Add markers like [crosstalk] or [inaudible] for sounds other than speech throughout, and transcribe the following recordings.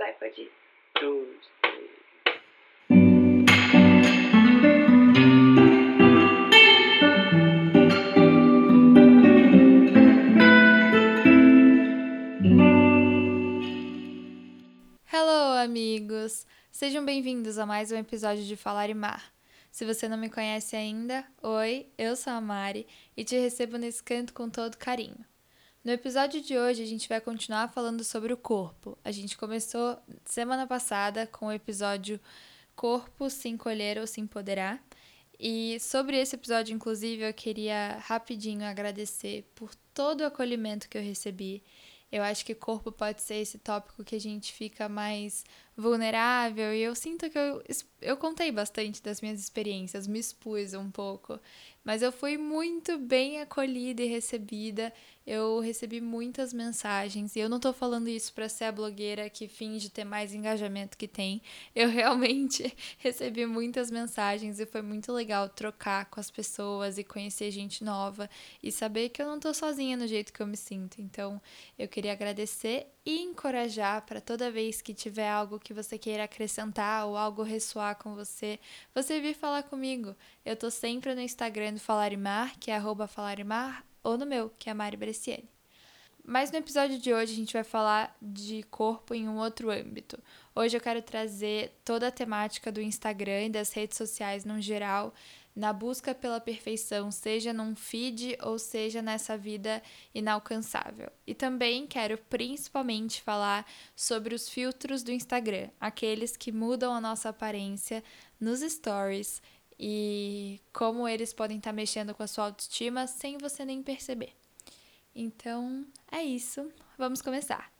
Vai, pode ir. Dois. Hello, amigos! Sejam bem-vindos a mais um episódio de Falar e Mar. Se você não me conhece ainda, oi, eu sou a Mari e te recebo nesse canto com todo carinho. No episódio de hoje, a gente vai continuar falando sobre o corpo. A gente começou semana passada com o episódio Corpo se encolher ou se empoderar. E sobre esse episódio, inclusive, eu queria rapidinho agradecer por todo o acolhimento que eu recebi. Eu acho que corpo pode ser esse tópico que a gente fica mais vulnerável e eu sinto que eu, eu contei bastante das minhas experiências, me expus um pouco, mas eu fui muito bem acolhida e recebida. Eu recebi muitas mensagens e eu não tô falando isso para ser a blogueira que finge ter mais engajamento que tem. Eu [laughs] realmente recebi muitas mensagens e foi muito legal trocar com as pessoas e conhecer gente nova e saber que eu não tô sozinha no jeito que eu me sinto. Então, eu queria agradecer e encorajar para toda vez que tiver algo que você queira acrescentar ou algo ressoar com você, você vir falar comigo. Eu tô sempre no Instagram do Falarimar, que é arroba Falarimar, ou no meu, que é Mari Bresciani. Mas no episódio de hoje a gente vai falar de corpo em um outro âmbito. Hoje eu quero trazer toda a temática do Instagram e das redes sociais no geral, na busca pela perfeição, seja num feed ou seja nessa vida inalcançável. E também quero principalmente falar sobre os filtros do Instagram, aqueles que mudam a nossa aparência nos stories e como eles podem estar mexendo com a sua autoestima sem você nem perceber. Então, é isso. Vamos começar.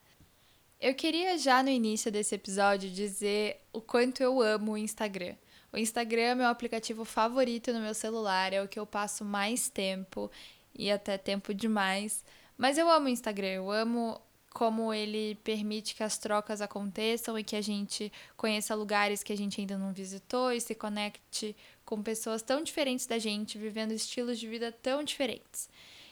Eu queria já no início desse episódio dizer o quanto eu amo o Instagram. O Instagram é meu aplicativo favorito no meu celular, é o que eu passo mais tempo e até tempo demais. Mas eu amo o Instagram, eu amo como ele permite que as trocas aconteçam e que a gente conheça lugares que a gente ainda não visitou e se conecte com pessoas tão diferentes da gente, vivendo estilos de vida tão diferentes.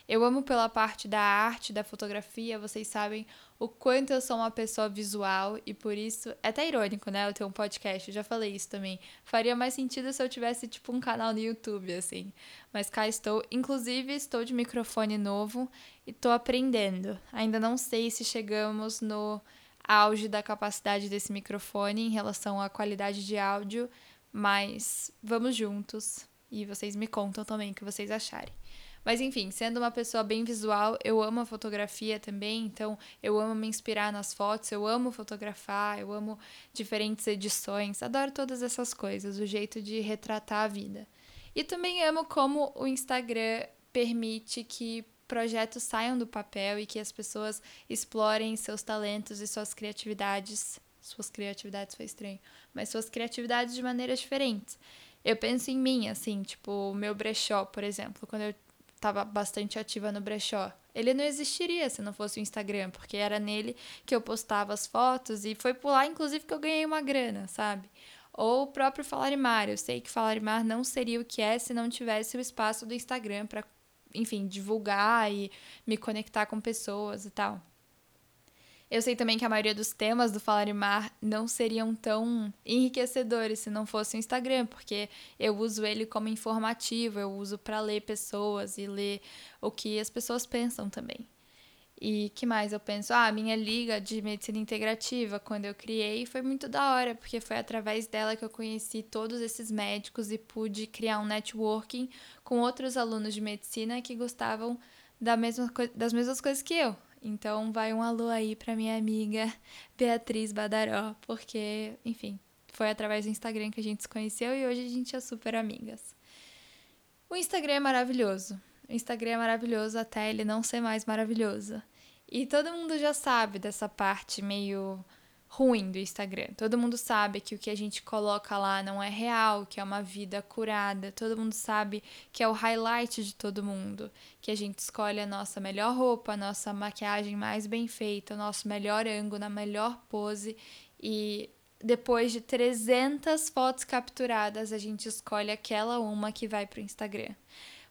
Eu amo pela parte da arte, da fotografia, vocês sabem o quanto eu sou uma pessoa visual e por isso é até irônico, né? Eu ter um podcast, eu já falei isso também. Faria mais sentido se eu tivesse tipo um canal no YouTube assim. Mas cá estou, inclusive estou de microfone novo e estou aprendendo. Ainda não sei se chegamos no auge da capacidade desse microfone em relação à qualidade de áudio, mas vamos juntos e vocês me contam também o que vocês acharem. Mas enfim, sendo uma pessoa bem visual, eu amo a fotografia também, então eu amo me inspirar nas fotos, eu amo fotografar, eu amo diferentes edições, adoro todas essas coisas, o jeito de retratar a vida. E também amo como o Instagram permite que projetos saiam do papel e que as pessoas explorem seus talentos e suas criatividades. Suas criatividades foi estranho, mas suas criatividades de maneiras diferentes. Eu penso em mim, assim, tipo, o meu brechó, por exemplo, quando eu estava bastante ativa no brechó. Ele não existiria se não fosse o Instagram, porque era nele que eu postava as fotos e foi por lá, inclusive, que eu ganhei uma grana, sabe? Ou o próprio Falarimar. Eu sei que Falarimar não seria o que é se não tivesse o espaço do Instagram para, enfim, divulgar e me conectar com pessoas e tal. Eu sei também que a maioria dos temas do Falar e Mar não seriam tão enriquecedores se não fosse o Instagram, porque eu uso ele como informativo, eu uso para ler pessoas e ler o que as pessoas pensam também. E que mais eu penso? Ah, minha liga de medicina integrativa, quando eu criei, foi muito da hora, porque foi através dela que eu conheci todos esses médicos e pude criar um networking com outros alunos de medicina que gostavam da mesma das mesmas coisas que eu. Então vai um alô aí para minha amiga Beatriz Badaró, porque, enfim, foi através do Instagram que a gente se conheceu e hoje a gente é super amigas. O Instagram é maravilhoso. O Instagram é maravilhoso até ele não ser mais maravilhoso. E todo mundo já sabe dessa parte meio ruim do Instagram. Todo mundo sabe que o que a gente coloca lá não é real, que é uma vida curada. Todo mundo sabe que é o highlight de todo mundo, que a gente escolhe a nossa melhor roupa, a nossa maquiagem mais bem feita, o nosso melhor ângulo, na melhor pose e depois de 300 fotos capturadas, a gente escolhe aquela uma que vai para o Instagram.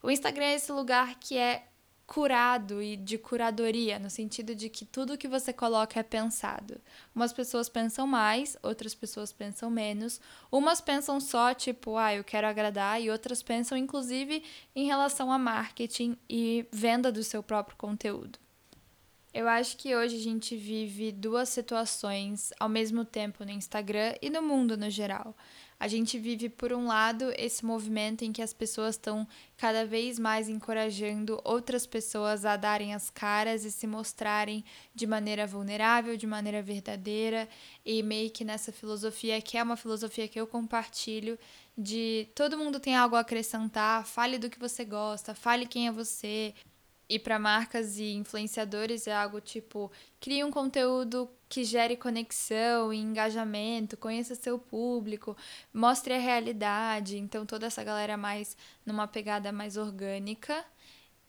O Instagram é esse lugar que é curado e de curadoria, no sentido de que tudo que você coloca é pensado. Umas pessoas pensam mais, outras pessoas pensam menos. Umas pensam só, tipo, ah, eu quero agradar, e outras pensam, inclusive, em relação a marketing e venda do seu próprio conteúdo. Eu acho que hoje a gente vive duas situações ao mesmo tempo no Instagram e no mundo no geral. A gente vive, por um lado, esse movimento em que as pessoas estão cada vez mais encorajando outras pessoas a darem as caras e se mostrarem de maneira vulnerável, de maneira verdadeira, e meio que nessa filosofia, que é uma filosofia que eu compartilho, de todo mundo tem algo a acrescentar, fale do que você gosta, fale quem é você, e para marcas e influenciadores é algo tipo: crie um conteúdo que gere conexão e engajamento, conheça seu público, mostre a realidade. Então, toda essa galera mais numa pegada mais orgânica.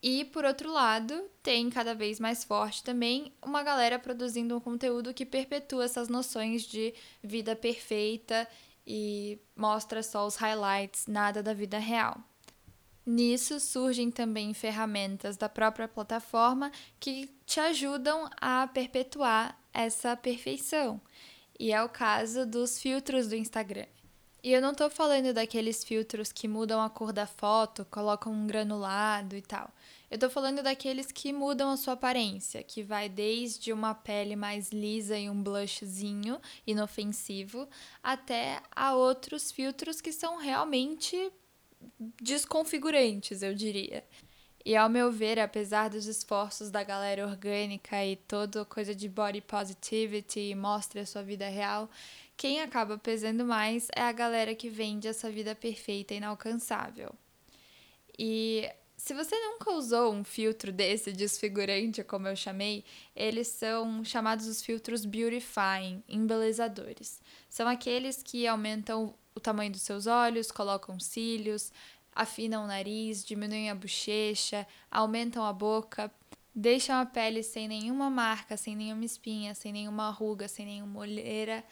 E por outro lado, tem cada vez mais forte também uma galera produzindo um conteúdo que perpetua essas noções de vida perfeita e mostra só os highlights, nada da vida real. Nisso surgem também ferramentas da própria plataforma que te ajudam a perpetuar essa perfeição. E é o caso dos filtros do Instagram. E eu não estou falando daqueles filtros que mudam a cor da foto, colocam um granulado e tal. Eu estou falando daqueles que mudam a sua aparência, que vai desde uma pele mais lisa e um blushzinho inofensivo, até a outros filtros que são realmente desconfigurantes, eu diria. E ao meu ver, apesar dos esforços da galera orgânica e toda coisa de body positivity mostre a sua vida real, quem acaba pesando mais é a galera que vende essa vida perfeita e inalcançável. E se você nunca usou um filtro desse desfigurante, como eu chamei, eles são chamados os filtros beautifying, embelezadores. São aqueles que aumentam o tamanho dos seus olhos, colocam cílios, afinam o nariz, diminuem a bochecha, aumentam a boca, deixam a pele sem nenhuma marca, sem nenhuma espinha, sem nenhuma ruga, sem nenhuma olheira.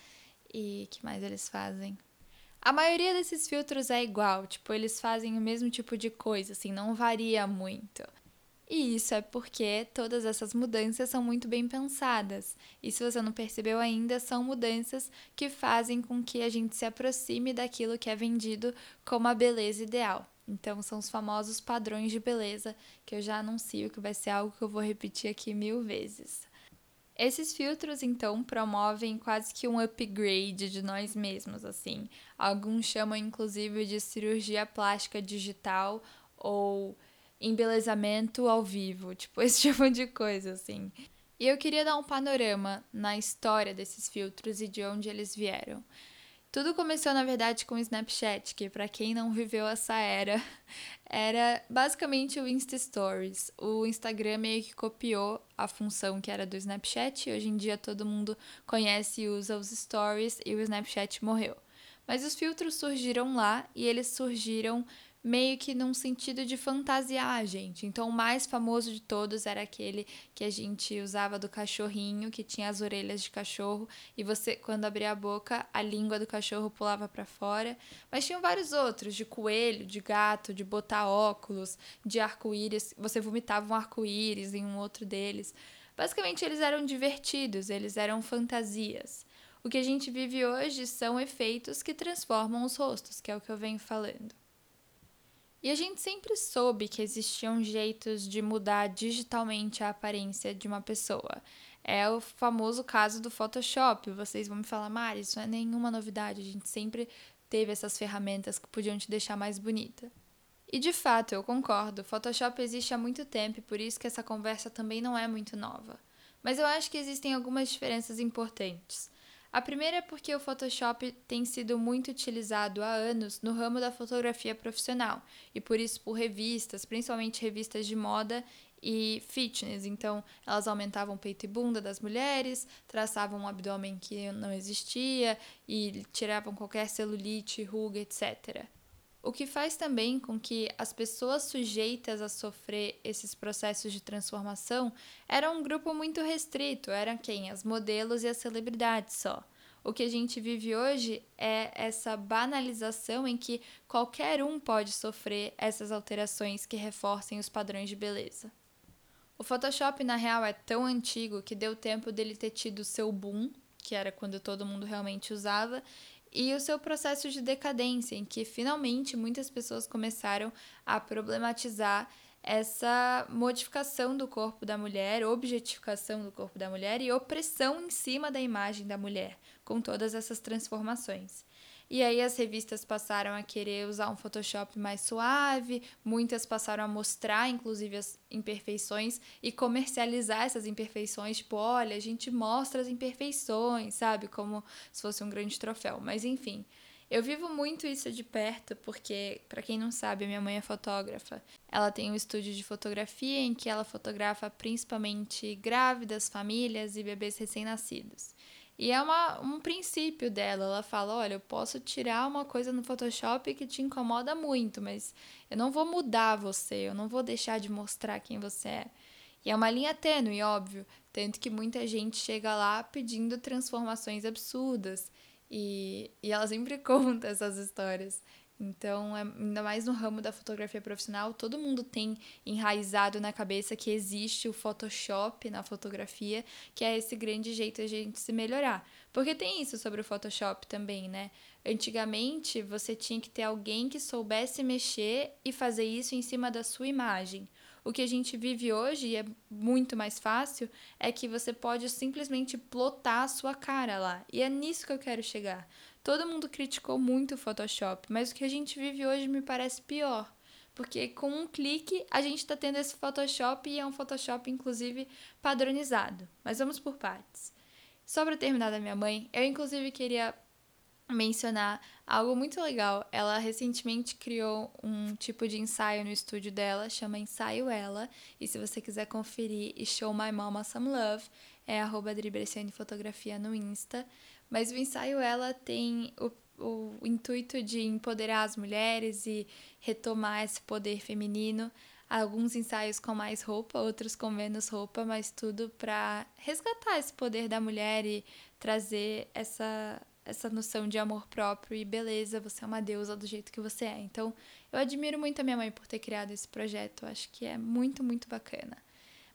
E que mais eles fazem? A maioria desses filtros é igual, tipo, eles fazem o mesmo tipo de coisa, assim, não varia muito. E isso é porque todas essas mudanças são muito bem pensadas. E se você não percebeu ainda, são mudanças que fazem com que a gente se aproxime daquilo que é vendido como a beleza ideal. Então, são os famosos padrões de beleza, que eu já anuncio que vai ser algo que eu vou repetir aqui mil vezes. Esses filtros, então, promovem quase que um upgrade de nós mesmos, assim. Alguns chamam, inclusive, de cirurgia plástica digital ou embelezamento ao vivo, [laughs] tipo, esse tipo de coisa, assim. E eu queria dar um panorama na história desses filtros e de onde eles vieram. Tudo começou, na verdade, com o Snapchat, que para quem não viveu essa era, [laughs] era basicamente o Insta Stories. O Instagram meio que copiou a função que era do Snapchat, e hoje em dia todo mundo conhece e usa os Stories, e o Snapchat morreu. Mas os filtros surgiram lá e eles surgiram meio que num sentido de fantasiar a gente. Então, o mais famoso de todos era aquele que a gente usava do cachorrinho, que tinha as orelhas de cachorro, e você, quando abria a boca, a língua do cachorro pulava para fora. Mas tinham vários outros, de coelho, de gato, de botar óculos, de arco-íris. Você vomitava um arco-íris em um outro deles. Basicamente, eles eram divertidos, eles eram fantasias. O que a gente vive hoje são efeitos que transformam os rostos, que é o que eu venho falando. E a gente sempre soube que existiam jeitos de mudar digitalmente a aparência de uma pessoa. É o famoso caso do Photoshop. Vocês vão me falar, Mari, isso não é nenhuma novidade. A gente sempre teve essas ferramentas que podiam te deixar mais bonita. E de fato, eu concordo. Photoshop existe há muito tempo e por isso que essa conversa também não é muito nova. Mas eu acho que existem algumas diferenças importantes. A primeira é porque o Photoshop tem sido muito utilizado há anos no ramo da fotografia profissional e por isso por revistas, principalmente revistas de moda e fitness. Então, elas aumentavam o peito e bunda das mulheres, traçavam um abdômen que não existia e tiravam qualquer celulite, ruga, etc. O que faz também com que as pessoas sujeitas a sofrer esses processos de transformação eram um grupo muito restrito, eram quem? As modelos e as celebridades só. O que a gente vive hoje é essa banalização em que qualquer um pode sofrer essas alterações que reforcem os padrões de beleza. O Photoshop, na real, é tão antigo que deu tempo dele ter tido seu boom, que era quando todo mundo realmente usava, e o seu processo de decadência, em que finalmente muitas pessoas começaram a problematizar essa modificação do corpo da mulher, objetificação do corpo da mulher e opressão em cima da imagem da mulher, com todas essas transformações. E aí as revistas passaram a querer usar um Photoshop mais suave, muitas passaram a mostrar, inclusive, as imperfeições e comercializar essas imperfeições. Tipo, olha, a gente mostra as imperfeições, sabe? Como se fosse um grande troféu. Mas enfim. Eu vivo muito isso de perto porque, para quem não sabe, minha mãe é fotógrafa. Ela tem um estúdio de fotografia em que ela fotografa principalmente grávidas, famílias e bebês recém-nascidos. E é uma, um princípio dela. Ela fala: olha, eu posso tirar uma coisa no Photoshop que te incomoda muito, mas eu não vou mudar você, eu não vou deixar de mostrar quem você é. E é uma linha tênue, óbvio. Tanto que muita gente chega lá pedindo transformações absurdas. E, e ela sempre [laughs] conta essas histórias. Então, é, ainda mais no ramo da fotografia profissional, todo mundo tem enraizado na cabeça que existe o Photoshop na fotografia, que é esse grande jeito a gente se melhorar. Porque tem isso sobre o Photoshop também, né? Antigamente, você tinha que ter alguém que soubesse mexer e fazer isso em cima da sua imagem. O que a gente vive hoje, e é muito mais fácil, é que você pode simplesmente plotar a sua cara lá. E é nisso que eu quero chegar. Todo mundo criticou muito o Photoshop, mas o que a gente vive hoje me parece pior. Porque com um clique a gente está tendo esse Photoshop e é um Photoshop, inclusive, padronizado. Mas vamos por partes. Só para terminar da minha mãe, eu inclusive queria mencionar algo muito legal. Ela recentemente criou um tipo de ensaio no estúdio dela, chama Ensaio Ela. E se você quiser conferir e show my mama some love, é arroba Fotografia no Insta. Mas o ensaio Ela tem o, o intuito de empoderar as mulheres e retomar esse poder feminino. Alguns ensaios com mais roupa, outros com menos roupa, mas tudo para resgatar esse poder da mulher e trazer essa essa noção de amor próprio e beleza, você é uma deusa do jeito que você é. Então, eu admiro muito a minha mãe por ter criado esse projeto, acho que é muito, muito bacana.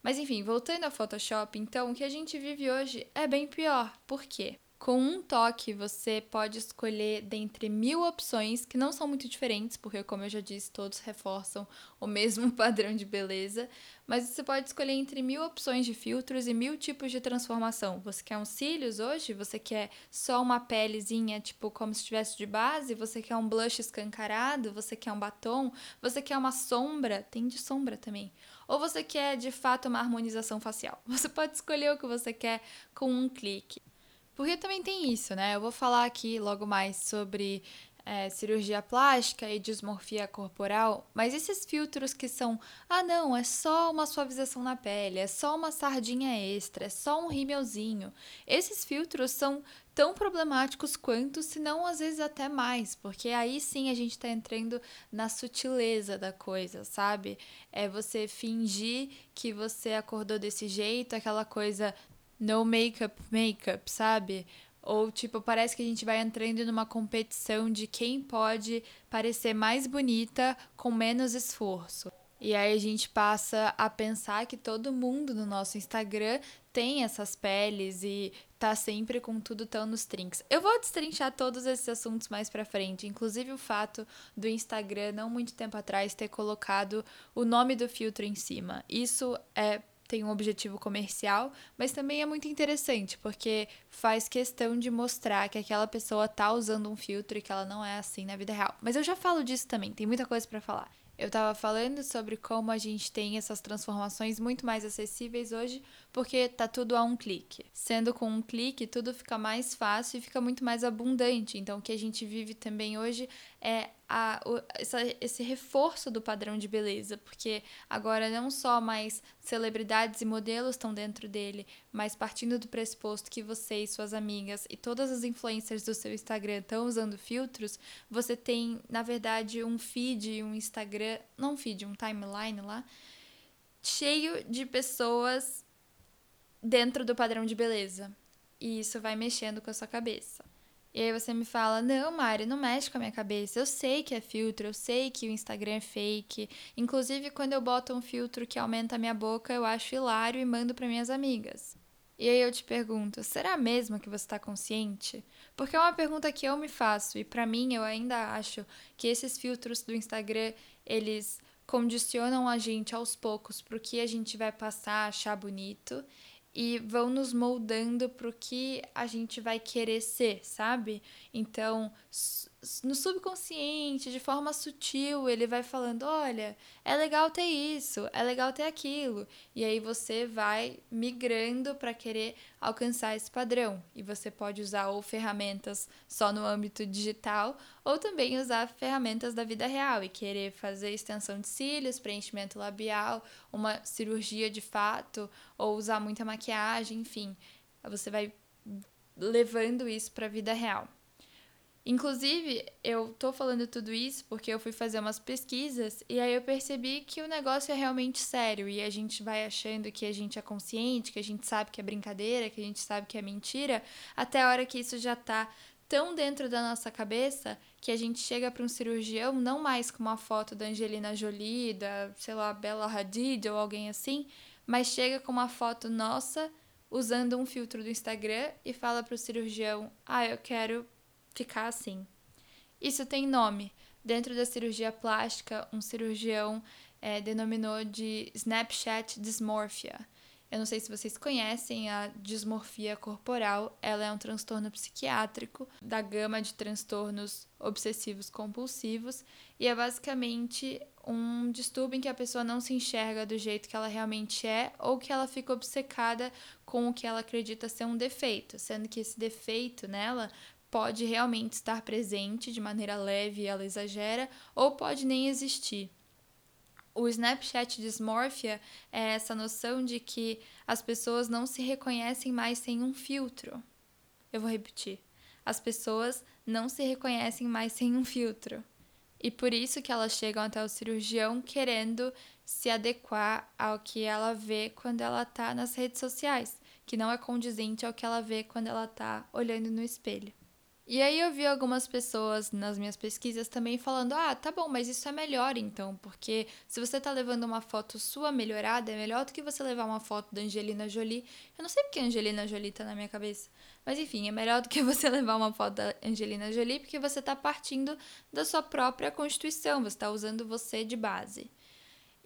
Mas enfim, voltando ao Photoshop, então, o que a gente vive hoje é bem pior. Por quê? Com um toque, você pode escolher dentre mil opções que não são muito diferentes, porque, como eu já disse, todos reforçam o mesmo [laughs] padrão de beleza. Mas você pode escolher entre mil opções de filtros e mil tipos de transformação. Você quer uns cílios hoje? Você quer só uma pelezinha, tipo como se estivesse de base? Você quer um blush escancarado? Você quer um batom? Você quer uma sombra? Tem de sombra também. Ou você quer de fato uma harmonização facial? [laughs] Você pode escolher o que você quer com um clique. Porque também tem isso, né? Eu vou falar aqui logo mais sobre é, cirurgia plástica e dismorfia corporal, mas esses filtros que são, ah não, é só uma suavização na pele, é só uma sardinha extra, é só um rímelzinho. Esses filtros são tão problemáticos quanto, se não às vezes até mais, porque aí sim a gente tá entrando na sutileza da coisa, sabe? É você fingir que você acordou desse jeito, aquela coisa no makeup makeup, sabe? Ou tipo, parece que a gente vai entrando numa competição de quem pode parecer mais bonita com menos esforço. E aí a gente passa a pensar que todo mundo no nosso Instagram tem essas peles e tá sempre com tudo tão nos trinks. Eu vou destrinchar todos esses assuntos mais pra frente, inclusive o fato do Instagram não muito tempo atrás ter colocado o nome do filtro em cima. Isso é tem um objetivo comercial, mas também é muito interessante, porque faz questão de mostrar que aquela pessoa tá usando um filtro e que ela não é assim na vida real. Mas eu já falo disso também, tem muita coisa para falar. Eu estava falando sobre como a gente tem essas transformações muito mais acessíveis hoje, porque tá tudo a um clique. Sendo com um clique, tudo fica mais fácil e fica muito mais abundante. Então, o que a gente vive também hoje é a, o, essa, esse reforço do padrão de beleza, porque agora não só mais celebridades e modelos estão dentro dele, mas partindo do pressuposto que você e suas amigas e todas as influencers do seu Instagram estão usando filtros, você tem, na verdade, um feed, um Instagram, não um feed, um timeline lá, cheio de pessoas dentro do padrão de beleza. E isso vai mexendo com a sua cabeça. E aí você me fala: Não, Mari, não mexe com a minha cabeça. Eu sei que é filtro, eu sei que o Instagram é fake. Inclusive, quando eu boto um filtro que aumenta a minha boca, eu acho hilário e mando para minhas amigas. E aí eu te pergunto: será mesmo que você está consciente? Porque é uma pergunta que eu me faço e para mim eu ainda acho que esses filtros do Instagram eles condicionam a gente aos poucos para o que a gente vai passar, achar bonito e vão nos moldando para o que a gente vai querer ser, sabe? Então, no subconsciente, de forma sutil, ele vai falando: olha, é legal ter isso, é legal ter aquilo. E aí você vai migrando para querer alcançar esse padrão. E você pode usar ou ferramentas só no âmbito digital, ou também usar ferramentas da vida real e querer fazer extensão de cílios, preenchimento labial, uma cirurgia de fato, ou usar muita maquiagem, enfim. Você vai levando isso para a vida real. Inclusive, eu tô falando tudo isso porque eu fui fazer umas pesquisas e aí eu percebi que o negócio é realmente sério e a gente vai achando que a gente é consciente, que a gente sabe que é brincadeira, que a gente sabe que é mentira, até a hora que isso já tá tão dentro da nossa cabeça que a gente chega para um cirurgião não mais com uma foto da Angelina Jolie, da, sei lá, Bella Hadid ou alguém assim, mas chega com uma foto nossa usando um filtro do Instagram e fala para o cirurgião: "Ah, eu quero ficar assim. Isso tem nome. Dentro da cirurgia plástica, um cirurgião é, denominou de Snapchat dysmorphia. Eu não sei se vocês conhecem a dismorfia corporal, ela é um transtorno psiquiátrico da gama de transtornos obsessivos compulsivos e é basicamente um distúrbio em que a pessoa não se enxerga do jeito que ela realmente é ou que ela fica obcecada com o que ela acredita ser um defeito, sendo que esse defeito nela pode realmente estar presente de maneira leve e ela exagera, ou pode nem existir. O Snapchat dysmorphia é essa noção de que as pessoas não se reconhecem mais sem um filtro. Eu vou repetir. As pessoas não se reconhecem mais sem um filtro. E por isso que elas chegam até o cirurgião querendo se adequar ao que ela vê quando ela está nas redes sociais, que não é condizente ao que ela vê quando ela está olhando no espelho. E aí eu vi algumas pessoas nas minhas pesquisas também falando: "Ah, tá bom, mas isso é melhor então, porque se você tá levando uma foto sua melhorada, é melhor do que você levar uma foto da Angelina Jolie". Eu não sei porque Angelina Jolie tá na minha cabeça, mas enfim, é melhor do que [laughs] você levar uma foto da Angelina Jolie, porque você tá partindo da sua própria constituição, você tá usando você de base.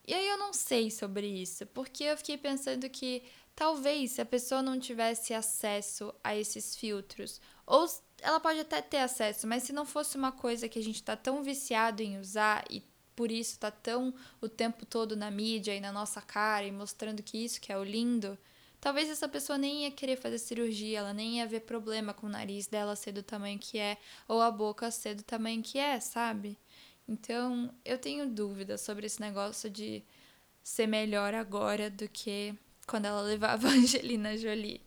E aí eu não sei sobre isso, porque eu fiquei pensando que talvez se a pessoa não tivesse acesso a esses filtros, ou ela pode até ter acesso, mas se não fosse uma coisa que a gente está tão viciado em usar e por isso está tão o tempo todo na mídia e na nossa cara e mostrando que isso que é o lindo, talvez essa pessoa nem ia querer fazer cirurgia, ela nem ia ver problema com o nariz dela ser do tamanho que é ou a boca ser do tamanho que é, sabe? Então, eu tenho dúvidas sobre esse negócio de ser melhor agora do que quando ela [laughs] levava a Angelina Jolie.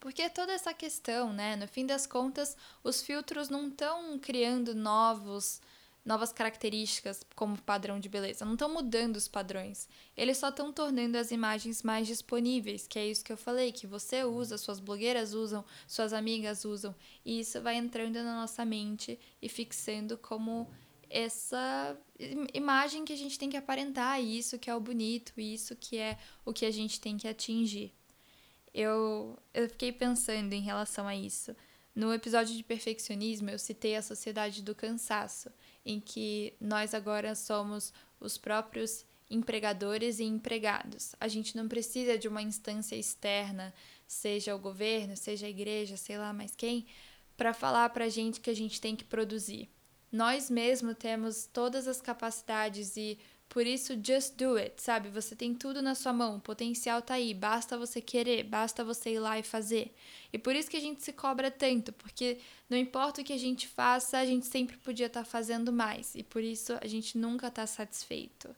Porque toda essa questão, né? No fim das contas, os filtros não estão criando novos novas características como padrão de beleza, não estão mudando os padrões. Eles só estão tornando as imagens mais disponíveis, que é isso que eu falei, que você usa, suas blogueiras usam, suas amigas usam, e isso vai entrando na nossa mente e fixando como essa imagem que a gente tem que aparentar, isso que é o bonito, isso que é o que a gente tem que atingir eu, eu fiquei pensando em relação a isso. No episódio de perfeccionismo, eu citei a sociedade do cansaço, em que nós agora somos os próprios empregadores e empregados. A gente não precisa de uma instância externa, seja o governo, seja a igreja, sei lá mais quem, para falar para a gente que a gente tem que produzir. Nós mesmos temos todas as capacidades e por isso, just do it, sabe? Você tem tudo na sua mão, o potencial tá aí, basta você querer, basta você ir lá e fazer. E por isso que a gente se cobra tanto, porque não importa o que a gente faça, a gente sempre podia estar tá fazendo mais, e por isso a gente nunca está satisfeito.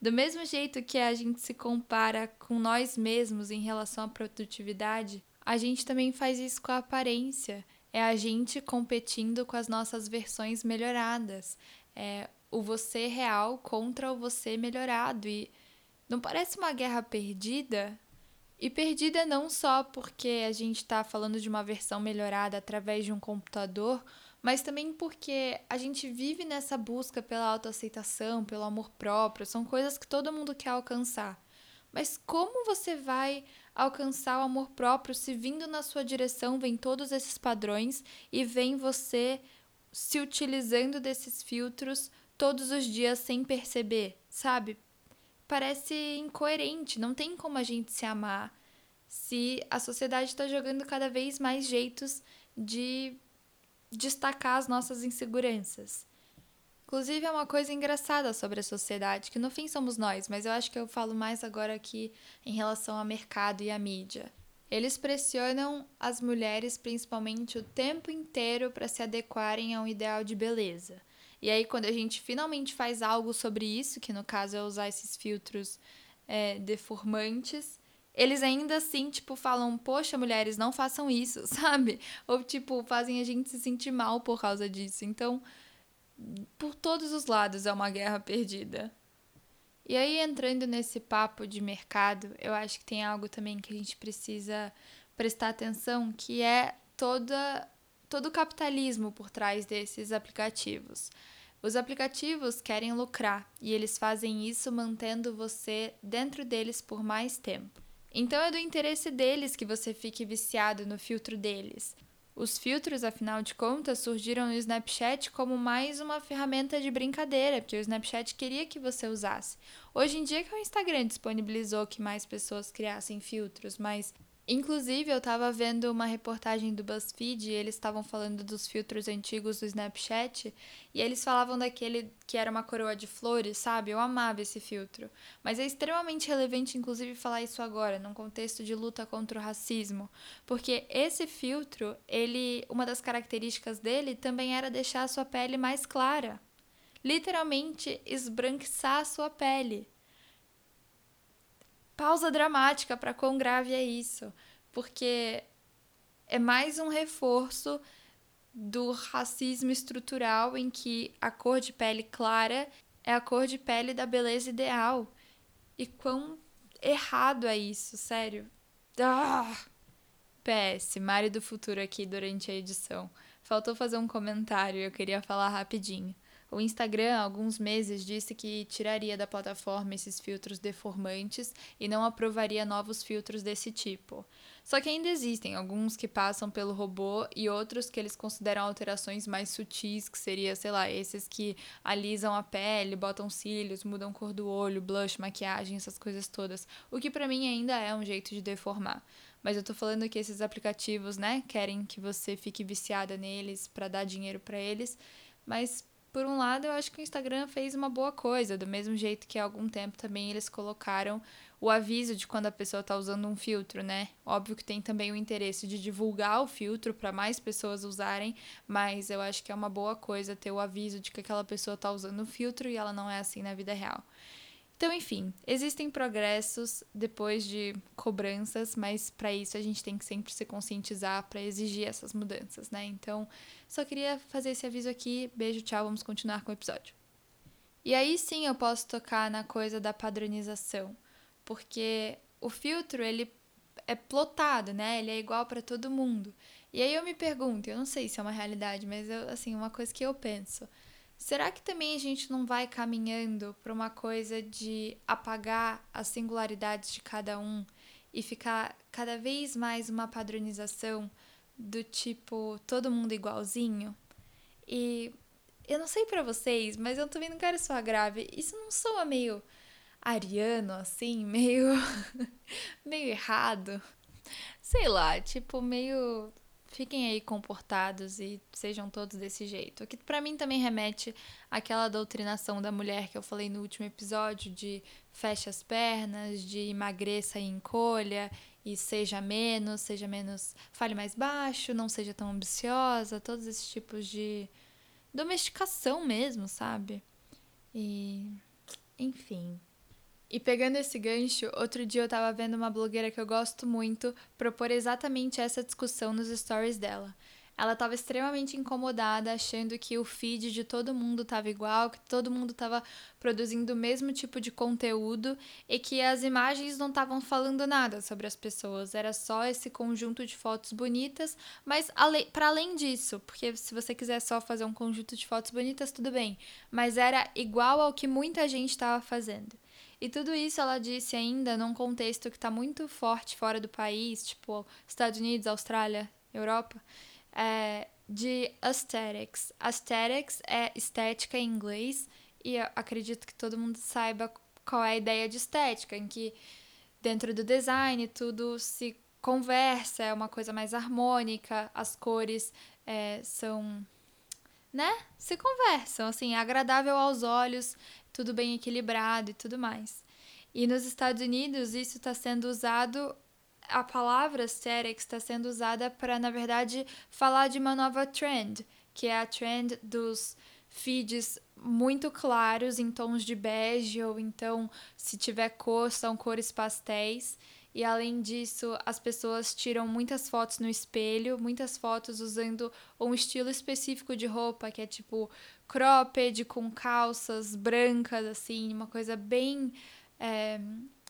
Do mesmo jeito que a gente se compara com nós mesmos em relação à produtividade, a gente também faz isso com a aparência. É a gente competindo com as nossas versões melhoradas. É o você real contra o você melhorado. E não parece uma guerra perdida? E perdida não só porque a gente está falando de uma versão melhorada através de um computador, mas também porque a gente vive nessa busca pela autoaceitação, pelo amor próprio, são coisas que todo mundo quer alcançar. Mas como você vai alcançar o amor próprio se vindo na sua direção vem todos esses padrões e vem você se utilizando desses filtros todos os dias sem perceber, sabe? parece incoerente. Não tem como a gente se amar se a sociedade está jogando cada vez mais jeitos de destacar as nossas inseguranças. Inclusive, é uma coisa engraçada sobre a sociedade, que no fim somos nós, mas eu acho que eu falo mais agora aqui em relação ao mercado e à mídia. Eles pressionam as mulheres, principalmente, o tempo inteiro para se adequarem a um ideal de beleza. E aí, quando a gente finalmente faz algo sobre isso, que no caso é usar esses filtros é, deformantes, eles ainda assim, tipo, falam, poxa, mulheres, não façam isso, [laughs] sabe? Ou, tipo, fazem a gente se sentir mal por causa disso. Então, por todos os lados é uma guerra perdida. E aí, entrando nesse papo de mercado, eu acho que tem algo também que a gente precisa prestar atenção, que é toda todo o capitalismo por trás desses aplicativos. Os aplicativos querem lucrar e eles fazem isso mantendo você dentro deles por mais tempo. Então é do interesse deles que você fique viciado no filtro deles. Os filtros, afinal de contas, surgiram no Snapchat como mais uma ferramenta de brincadeira, porque o Snapchat queria que você usasse. Hoje em dia que o Instagram disponibilizou que mais pessoas criassem filtros, mas Inclusive, eu tava vendo uma reportagem do BuzzFeed e eles estavam falando dos filtros antigos do Snapchat e eles falavam daquele que era uma coroa de flores, sabe? Eu amava esse filtro. Mas é extremamente relevante, inclusive, falar isso agora, num contexto de luta contra o racismo, porque esse filtro, ele, uma das características dele também era deixar a sua pele mais clara. Literalmente esbranquiçar a sua pele pausa dramática para quão grave é isso, porque é mais um reforço do racismo estrutural em que a cor de pele clara é a cor de pele da beleza ideal. E quão errado é isso, sério. Ah! PS, Mário do Futuro aqui durante a edição. Faltou fazer um comentário eu queria falar rapidinho. O Instagram, há alguns meses, disse que tiraria da plataforma esses filtros deformantes e não aprovaria novos filtros desse tipo. Só que ainda existem alguns que passam pelo robô e outros que eles consideram alterações mais sutis, que seria, sei lá, esses que alisam a pele, botam cílios, mudam cor do olho, blush, maquiagem, essas coisas todas. O que para mim ainda é um jeito de deformar. Mas eu tô falando que esses aplicativos, né, querem que você fique viciada neles para dar dinheiro para eles, mas por um lado, eu acho que o Instagram fez uma boa coisa, do mesmo jeito que há algum tempo também eles colocaram o aviso de quando a pessoa está usando um filtro, né? Óbvio que tem também o interesse de divulgar o filtro para mais pessoas usarem, mas eu acho que é uma boa coisa ter o aviso de que aquela pessoa está usando o filtro e ela não é assim na vida real. Então, enfim, existem progressos depois de cobranças, mas para isso a gente tem que sempre se conscientizar para exigir essas mudanças, né? Então, só queria fazer esse aviso aqui. Beijo, tchau, vamos continuar com o episódio. E aí sim eu posso tocar na coisa da padronização, porque o filtro ele é plotado, né? Ele é igual para todo mundo. E aí eu me pergunto, eu não sei se é uma realidade, mas eu, assim, uma coisa que eu penso, Será que também a gente não vai caminhando para uma coisa de apagar as singularidades de cada um e ficar cada vez mais uma padronização do tipo todo mundo igualzinho? E eu não sei para vocês, mas eu também não quero soar grave. Isso não soa meio ariano assim, meio [laughs] meio errado? Sei lá, tipo meio fiquem aí comportados e sejam todos desse jeito. Que para mim também remete àquela doutrinação da mulher que eu falei no último episódio de feche as pernas, de emagreça e encolha e seja menos, seja menos, fale mais baixo, não seja tão ambiciosa, todos esses tipos de domesticação mesmo, sabe? E enfim, e pegando esse gancho, outro dia eu tava vendo uma blogueira que eu gosto muito propor exatamente essa discussão nos stories dela. ela estava extremamente incomodada, achando que o feed de todo mundo estava igual, que todo mundo estava produzindo o mesmo tipo de conteúdo e que as imagens não estavam falando nada sobre as pessoas, era só esse conjunto de fotos bonitas, mas para além disso, porque se você quiser só fazer um conjunto de fotos bonitas, tudo bem, mas era igual ao que muita gente estava fazendo. E tudo isso ela disse ainda num contexto que está muito forte fora do país, tipo Estados Unidos, Austrália, Europa é, de aesthetics. Aesthetics é estética em inglês e acredito que todo mundo saiba qual é a ideia de estética, em que dentro do design tudo se conversa, é uma coisa mais harmônica, as cores é, são, né? Se conversam, assim, é agradável aos olhos, tudo bem equilibrado e tudo mais. E nos Estados Unidos isso está sendo usado a palavra aesthetic está sendo usada para, na verdade, falar de uma nova trend, que é a trend dos feeds muito claros em tons de bege ou então se tiver cor são cores pastéis e além disso as pessoas tiram muitas fotos no espelho muitas fotos usando um estilo específico de roupa que é tipo cropped com calças brancas assim uma coisa bem é,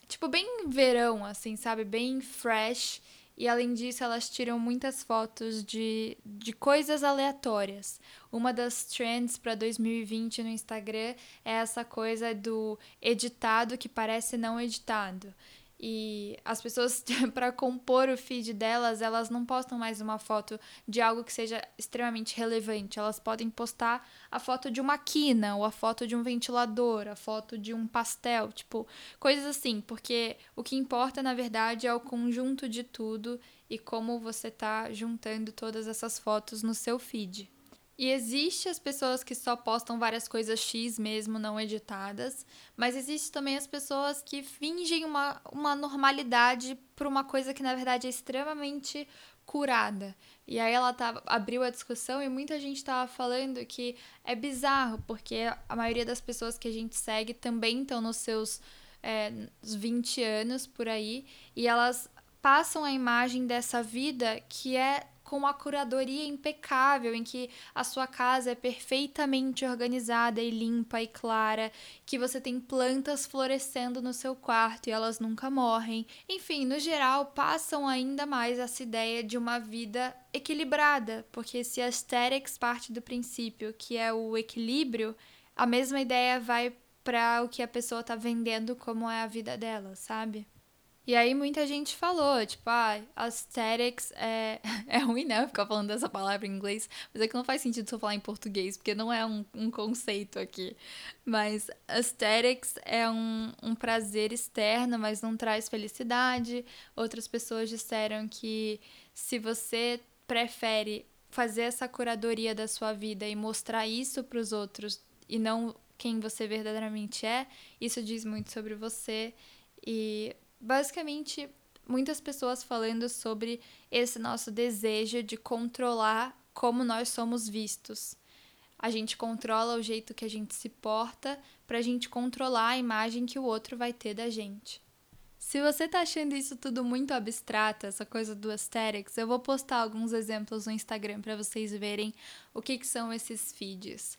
tipo, bem verão, assim, sabe? Bem fresh. E além disso, elas tiram muitas fotos de, de coisas aleatórias. Uma das trends para 2020 no Instagram é essa coisa do editado que parece não editado. E as pessoas, [laughs] para compor o feed delas, elas não postam mais uma foto de algo que seja extremamente relevante. Elas podem postar a foto de uma quina, ou a foto de um ventilador, a foto de um pastel, tipo, coisas assim. Porque o que importa, na verdade, é o conjunto de tudo e como você tá juntando todas essas fotos no seu feed. E existe as pessoas que só postam várias coisas X mesmo, não editadas, mas existe também as pessoas que fingem uma, uma normalidade para uma coisa que na verdade é extremamente curada. E aí ela tava, abriu a discussão e muita gente estava falando que é bizarro, porque a maioria das pessoas que a gente segue também estão nos seus é, 20 anos por aí, e elas passam a imagem dessa vida que é com uma curadoria impecável, em que a sua casa é perfeitamente organizada e limpa e clara, que você tem plantas florescendo no seu quarto e elas nunca morrem. Enfim, no geral, passam ainda mais essa ideia de uma vida equilibrada, porque se a aesthetics parte do princípio que é o equilíbrio, a mesma ideia vai para o que a pessoa tá vendendo como é a vida dela, sabe? E aí muita gente falou, tipo, ah, aesthetics é, [laughs] é ruim, né? Ficar falando dessa palavra em inglês, mas é que não faz sentido se eu falar em português, porque não é um, um conceito aqui. Mas aesthetics é um, um prazer externo, mas não traz felicidade. Outras pessoas disseram que se você prefere fazer essa curadoria da sua vida e mostrar isso para os outros e não quem você verdadeiramente é, isso diz muito sobre você. E basicamente muitas pessoas falando sobre esse nosso desejo de controlar como nós somos vistos. A gente controla o jeito que a gente se porta para a gente controlar a imagem que o outro vai ter da gente. Se você tá achando isso tudo muito abstrato, essa coisa do aesthetics, eu vou postar alguns exemplos no Instagram para vocês verem o que, que são esses feeds.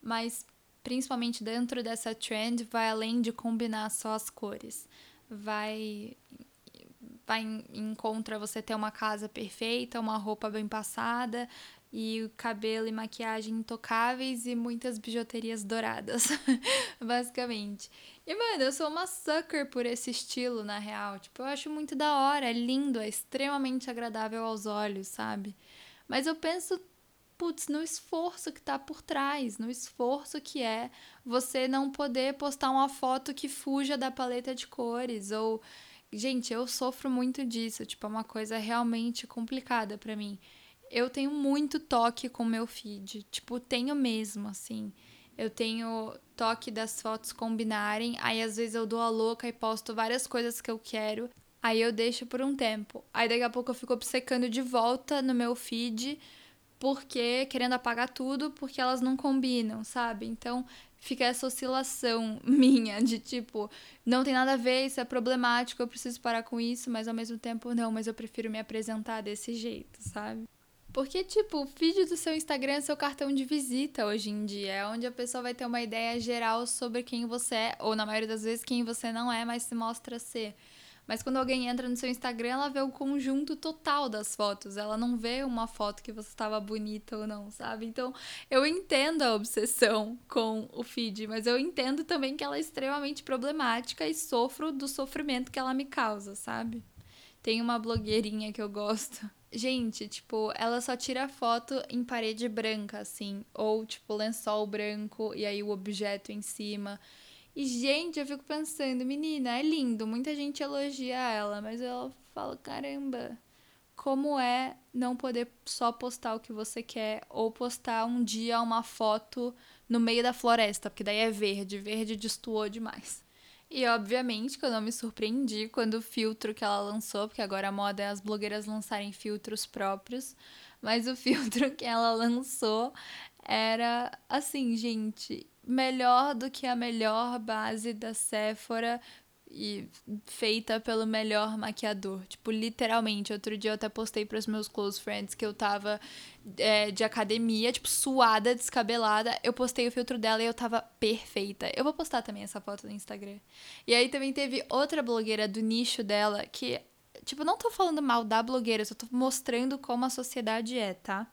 Mas, principalmente dentro dessa trend, vai além de combinar só as cores vai vai em contra você ter uma casa perfeita, uma roupa bem passada e o cabelo e maquiagem intocáveis e muitas bijuterias douradas, [laughs] basicamente. E mano, eu sou uma sucker por esse estilo na real, tipo, eu acho muito da hora, é lindo, é extremamente agradável aos olhos, sabe? Mas eu penso putz, no esforço que tá por trás, no esforço que é você não poder postar uma foto que fuja da paleta de cores ou gente, eu sofro muito disso, tipo, é uma coisa realmente complicada para mim. Eu tenho muito toque com meu feed, tipo, tenho mesmo, assim. Eu tenho toque das fotos combinarem, aí às vezes eu dou a louca e posto várias coisas que eu quero. Aí eu deixo por um tempo. Aí daqui a pouco eu fico obcecando de volta no meu feed porque querendo apagar tudo porque elas não combinam, sabe? Então fica essa oscilação [laughs] minha de tipo, não tem nada a ver, isso é problemático, eu preciso parar com isso, mas ao mesmo tempo não, mas eu prefiro me apresentar desse jeito, sabe? Porque, tipo, o feed do seu Instagram é seu cartão de visita hoje em dia. É onde a pessoa vai ter uma ideia geral sobre quem você é, ou na maioria das vezes quem você não é, mas se mostra ser. Mas quando alguém entra no seu Instagram, ela vê o conjunto total das fotos. Ela não vê uma foto que você estava bonita ou não, sabe? Então, eu entendo a obsessão com o feed, mas eu entendo também que ela é extremamente problemática e sofro do sofrimento que ela me causa, sabe? Tem uma blogueirinha que eu gosto. Gente, tipo, ela só tira foto em parede branca, assim. Ou, tipo, lençol branco e aí o objeto em cima. E, gente, eu fico pensando, menina, é lindo, muita gente elogia ela, mas eu falo, caramba, como é não poder só postar o que você quer ou postar um dia uma foto no meio da floresta, porque daí é verde, verde destoou demais. E obviamente que eu não me surpreendi quando o filtro que ela lançou, porque agora a moda é as blogueiras lançarem filtros próprios, mas o [laughs] filtro que ela lançou era assim, gente, melhor do que a melhor base da Sephora e feita pelo melhor maquiador. Tipo, literalmente, outro dia eu até postei para os meus close friends que eu tava é, de academia, tipo, suada, descabelada. Eu postei o filtro dela e eu tava perfeita. Eu vou postar também essa foto no Instagram. E aí também teve outra blogueira do nicho dela que, tipo, não tô falando mal da blogueira, só tô mostrando como a sociedade é, tá?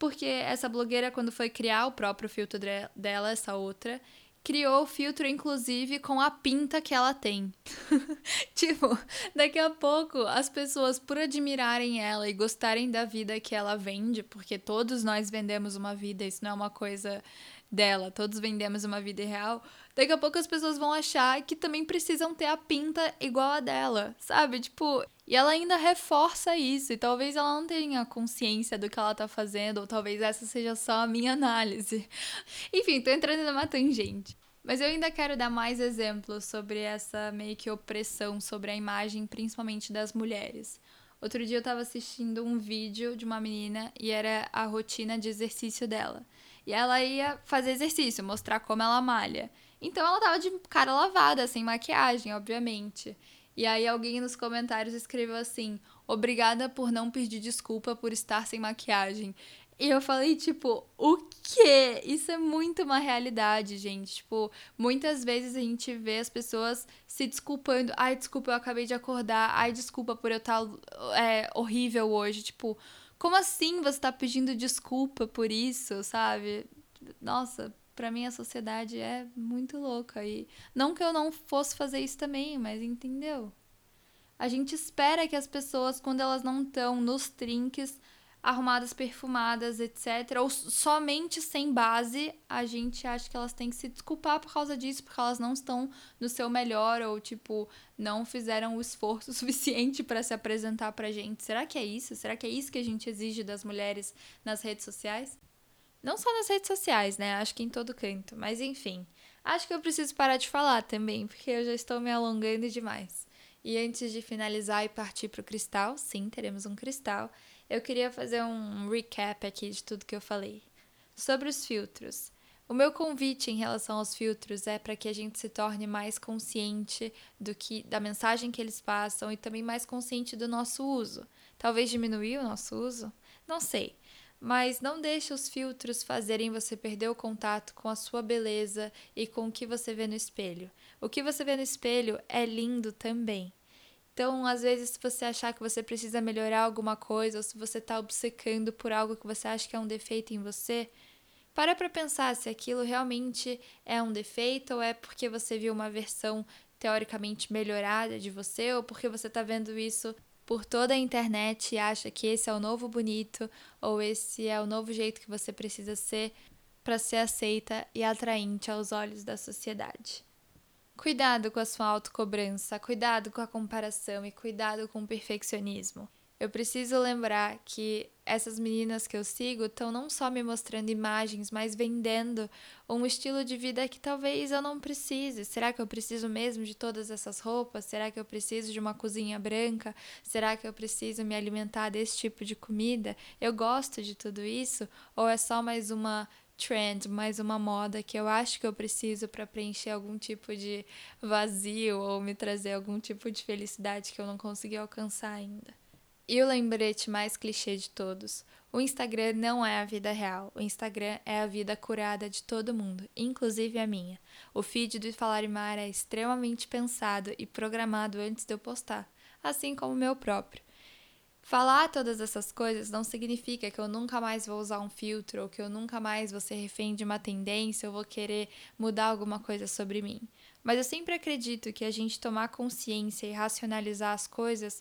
Porque essa blogueira, quando foi criar o próprio filtro dela, essa outra, criou o filtro, inclusive, com a pinta que ela tem. [laughs] tipo, daqui a pouco, as pessoas, por admirarem ela e gostarem da vida que ela vende, porque todos nós vendemos uma vida, isso não é uma coisa dela, todos vendemos uma vida real, daqui a pouco as pessoas vão achar que também precisam ter a pinta igual a dela, sabe? Tipo, e ela ainda reforça isso, e talvez ela não tenha consciência do que ela tá fazendo, ou talvez essa seja só a minha análise. [laughs] Enfim, tô entrando numa tangente. Mas eu ainda quero dar mais exemplos sobre essa meio que opressão sobre a imagem, principalmente das mulheres. Outro dia eu tava assistindo um vídeo de uma menina e era a rotina de exercício dela. E ela ia fazer exercício, mostrar como ela malha. Então ela tava de cara lavada, sem maquiagem, obviamente. E aí alguém nos comentários escreveu assim: "Obrigada por não pedir desculpa por estar sem maquiagem". E eu falei, tipo, o quê? Isso é muito uma realidade, gente. Tipo, muitas vezes a gente vê as pessoas se desculpando. Ai, desculpa, eu acabei de acordar. Ai, desculpa por eu estar é, horrível hoje. Tipo, como assim você tá pedindo desculpa por isso, sabe? Nossa, para mim a sociedade é muito louca e não que eu não fosse fazer isso também, mas entendeu? A gente espera que as pessoas quando elas não estão nos trinques arrumadas, perfumadas, etc. Ou somente sem base, a gente acha que elas têm que se desculpar por causa disso, porque elas não estão no seu melhor ou tipo não fizeram o esforço [laughs] suficiente para se apresentar pra gente. Será que é isso? Será que é isso que a gente exige das mulheres nas redes sociais? Não só nas redes sociais, né? Acho que em todo canto, mas enfim. Acho que eu preciso parar de falar também, porque eu já estou me alongando demais. E antes de finalizar e partir para o cristal, sim, teremos um cristal eu queria fazer um recap aqui de tudo que eu falei. Sobre os filtros. O meu convite em relação aos filtros é para que a gente se torne mais consciente do que da mensagem que eles passam e também mais consciente do nosso uso. Talvez diminuir o nosso uso? Não sei. Mas não deixe os filtros fazerem você perder o contato com a sua beleza e com o que você vê no espelho. O que você vê no espelho é lindo também. Então, às vezes, se você achar que você precisa melhorar alguma coisa, ou se você está obcecando por algo que você acha que é um defeito em você, para para pensar se aquilo realmente é um defeito ou é porque você viu uma versão teoricamente melhorada de você, ou porque você está vendo isso por toda a internet e acha que esse é o novo bonito, ou esse é o novo jeito que você precisa ser para ser aceita e atraente aos olhos da sociedade. Cuidado com a sua autocobrança, cuidado com a comparação e cuidado com o perfeccionismo. Eu preciso lembrar que essas meninas que eu sigo estão não só me mostrando imagens, mas vendendo um estilo de vida que talvez eu não precise. Será que eu preciso mesmo de todas essas roupas? Será que eu preciso de uma cozinha branca? Será que eu preciso me alimentar desse tipo de comida? Eu gosto de tudo isso? Ou é só mais uma trend, mais uma moda que eu acho que eu preciso para preencher algum tipo de vazio ou me trazer algum tipo de felicidade que eu não consegui alcançar ainda. E o lembrete mais clichê de todos: o Instagram não é a vida real. O Instagram é a vida curada de todo mundo, inclusive a minha. O feed do Falar Mar é extremamente pensado e programado antes de eu postar, assim como o meu próprio. Falar todas essas coisas não significa que eu nunca mais vou usar um filtro ou que eu nunca mais vou ser refém de uma tendência ou vou querer mudar alguma coisa sobre mim. Mas eu sempre acredito que a gente tomar consciência e racionalizar as coisas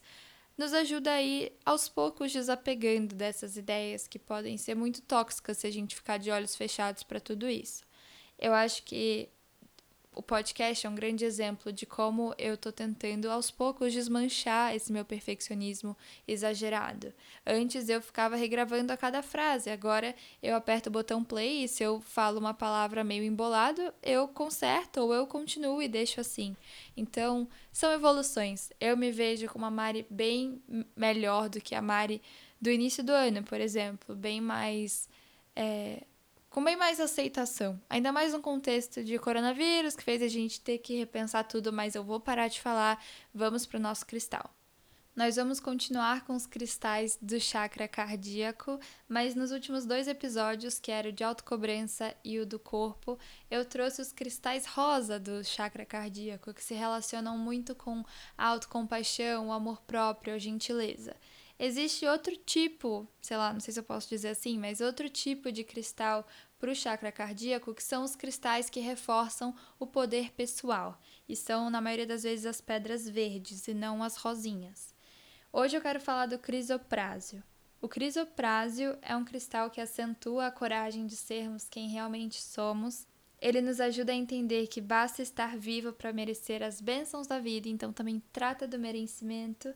nos ajuda a ir aos poucos desapegando dessas ideias que podem ser muito tóxicas se a gente ficar de olhos fechados para tudo isso. Eu acho que o podcast é um grande exemplo de como eu tô tentando aos poucos desmanchar esse meu perfeccionismo exagerado. Antes eu ficava regravando a cada frase, agora eu aperto o botão play e se eu falo uma palavra meio embolado, eu conserto ou eu continuo e deixo assim. Então, são evoluções. Eu me vejo com uma Mari bem melhor do que a Mari do início do ano, por exemplo, bem mais é, com bem mais aceitação. Ainda mais no contexto de coronavírus, que fez a gente ter que repensar tudo, mas eu vou parar de falar. Vamos para o nosso cristal. Nós vamos continuar com os cristais do chakra cardíaco, mas nos últimos dois episódios, que era o de autocobrança e o do corpo, eu trouxe os cristais rosa do chakra cardíaco, que se relacionam muito com a autocompaixão, o amor próprio, a gentileza. Existe outro tipo, sei lá, não sei se eu posso dizer assim, mas outro tipo de cristal para o chakra cardíaco, que são os cristais que reforçam o poder pessoal, e são, na maioria das vezes, as pedras verdes e não as rosinhas. Hoje eu quero falar do crisoprásio. O crisoprásio é um cristal que acentua a coragem de sermos quem realmente somos. Ele nos ajuda a entender que basta estar vivo para merecer as bênçãos da vida, então também trata do merecimento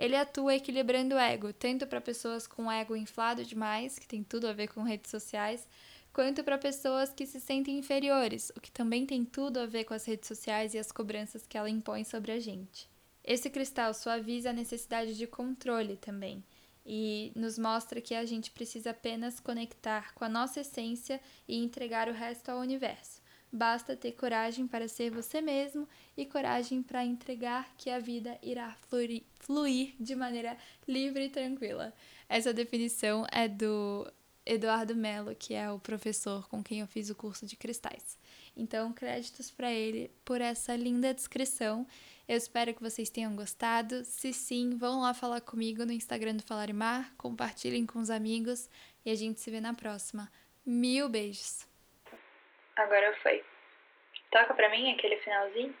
ele atua equilibrando o ego, tanto para pessoas com ego inflado demais, que tem tudo a ver com redes sociais, quanto para pessoas que se sentem inferiores, o que também tem tudo a ver com as redes sociais e as cobranças que ela impõe sobre a gente. Esse cristal suaviza a necessidade de controle também e nos mostra que a gente precisa apenas conectar com a nossa essência e entregar o resto ao universo. Basta ter coragem para ser você mesmo e coragem para entregar que a vida irá fluir, fluir de maneira livre e tranquila. Essa definição é do Eduardo Mello, que é o professor com quem eu fiz o curso de cristais. Então, créditos para ele por essa linda descrição. Eu espero que vocês tenham gostado. Se sim, vão lá falar comigo no Instagram do Falarimar, compartilhem com os amigos e a gente se vê na próxima. Mil beijos! Agora foi. Toca pra mim aquele finalzinho.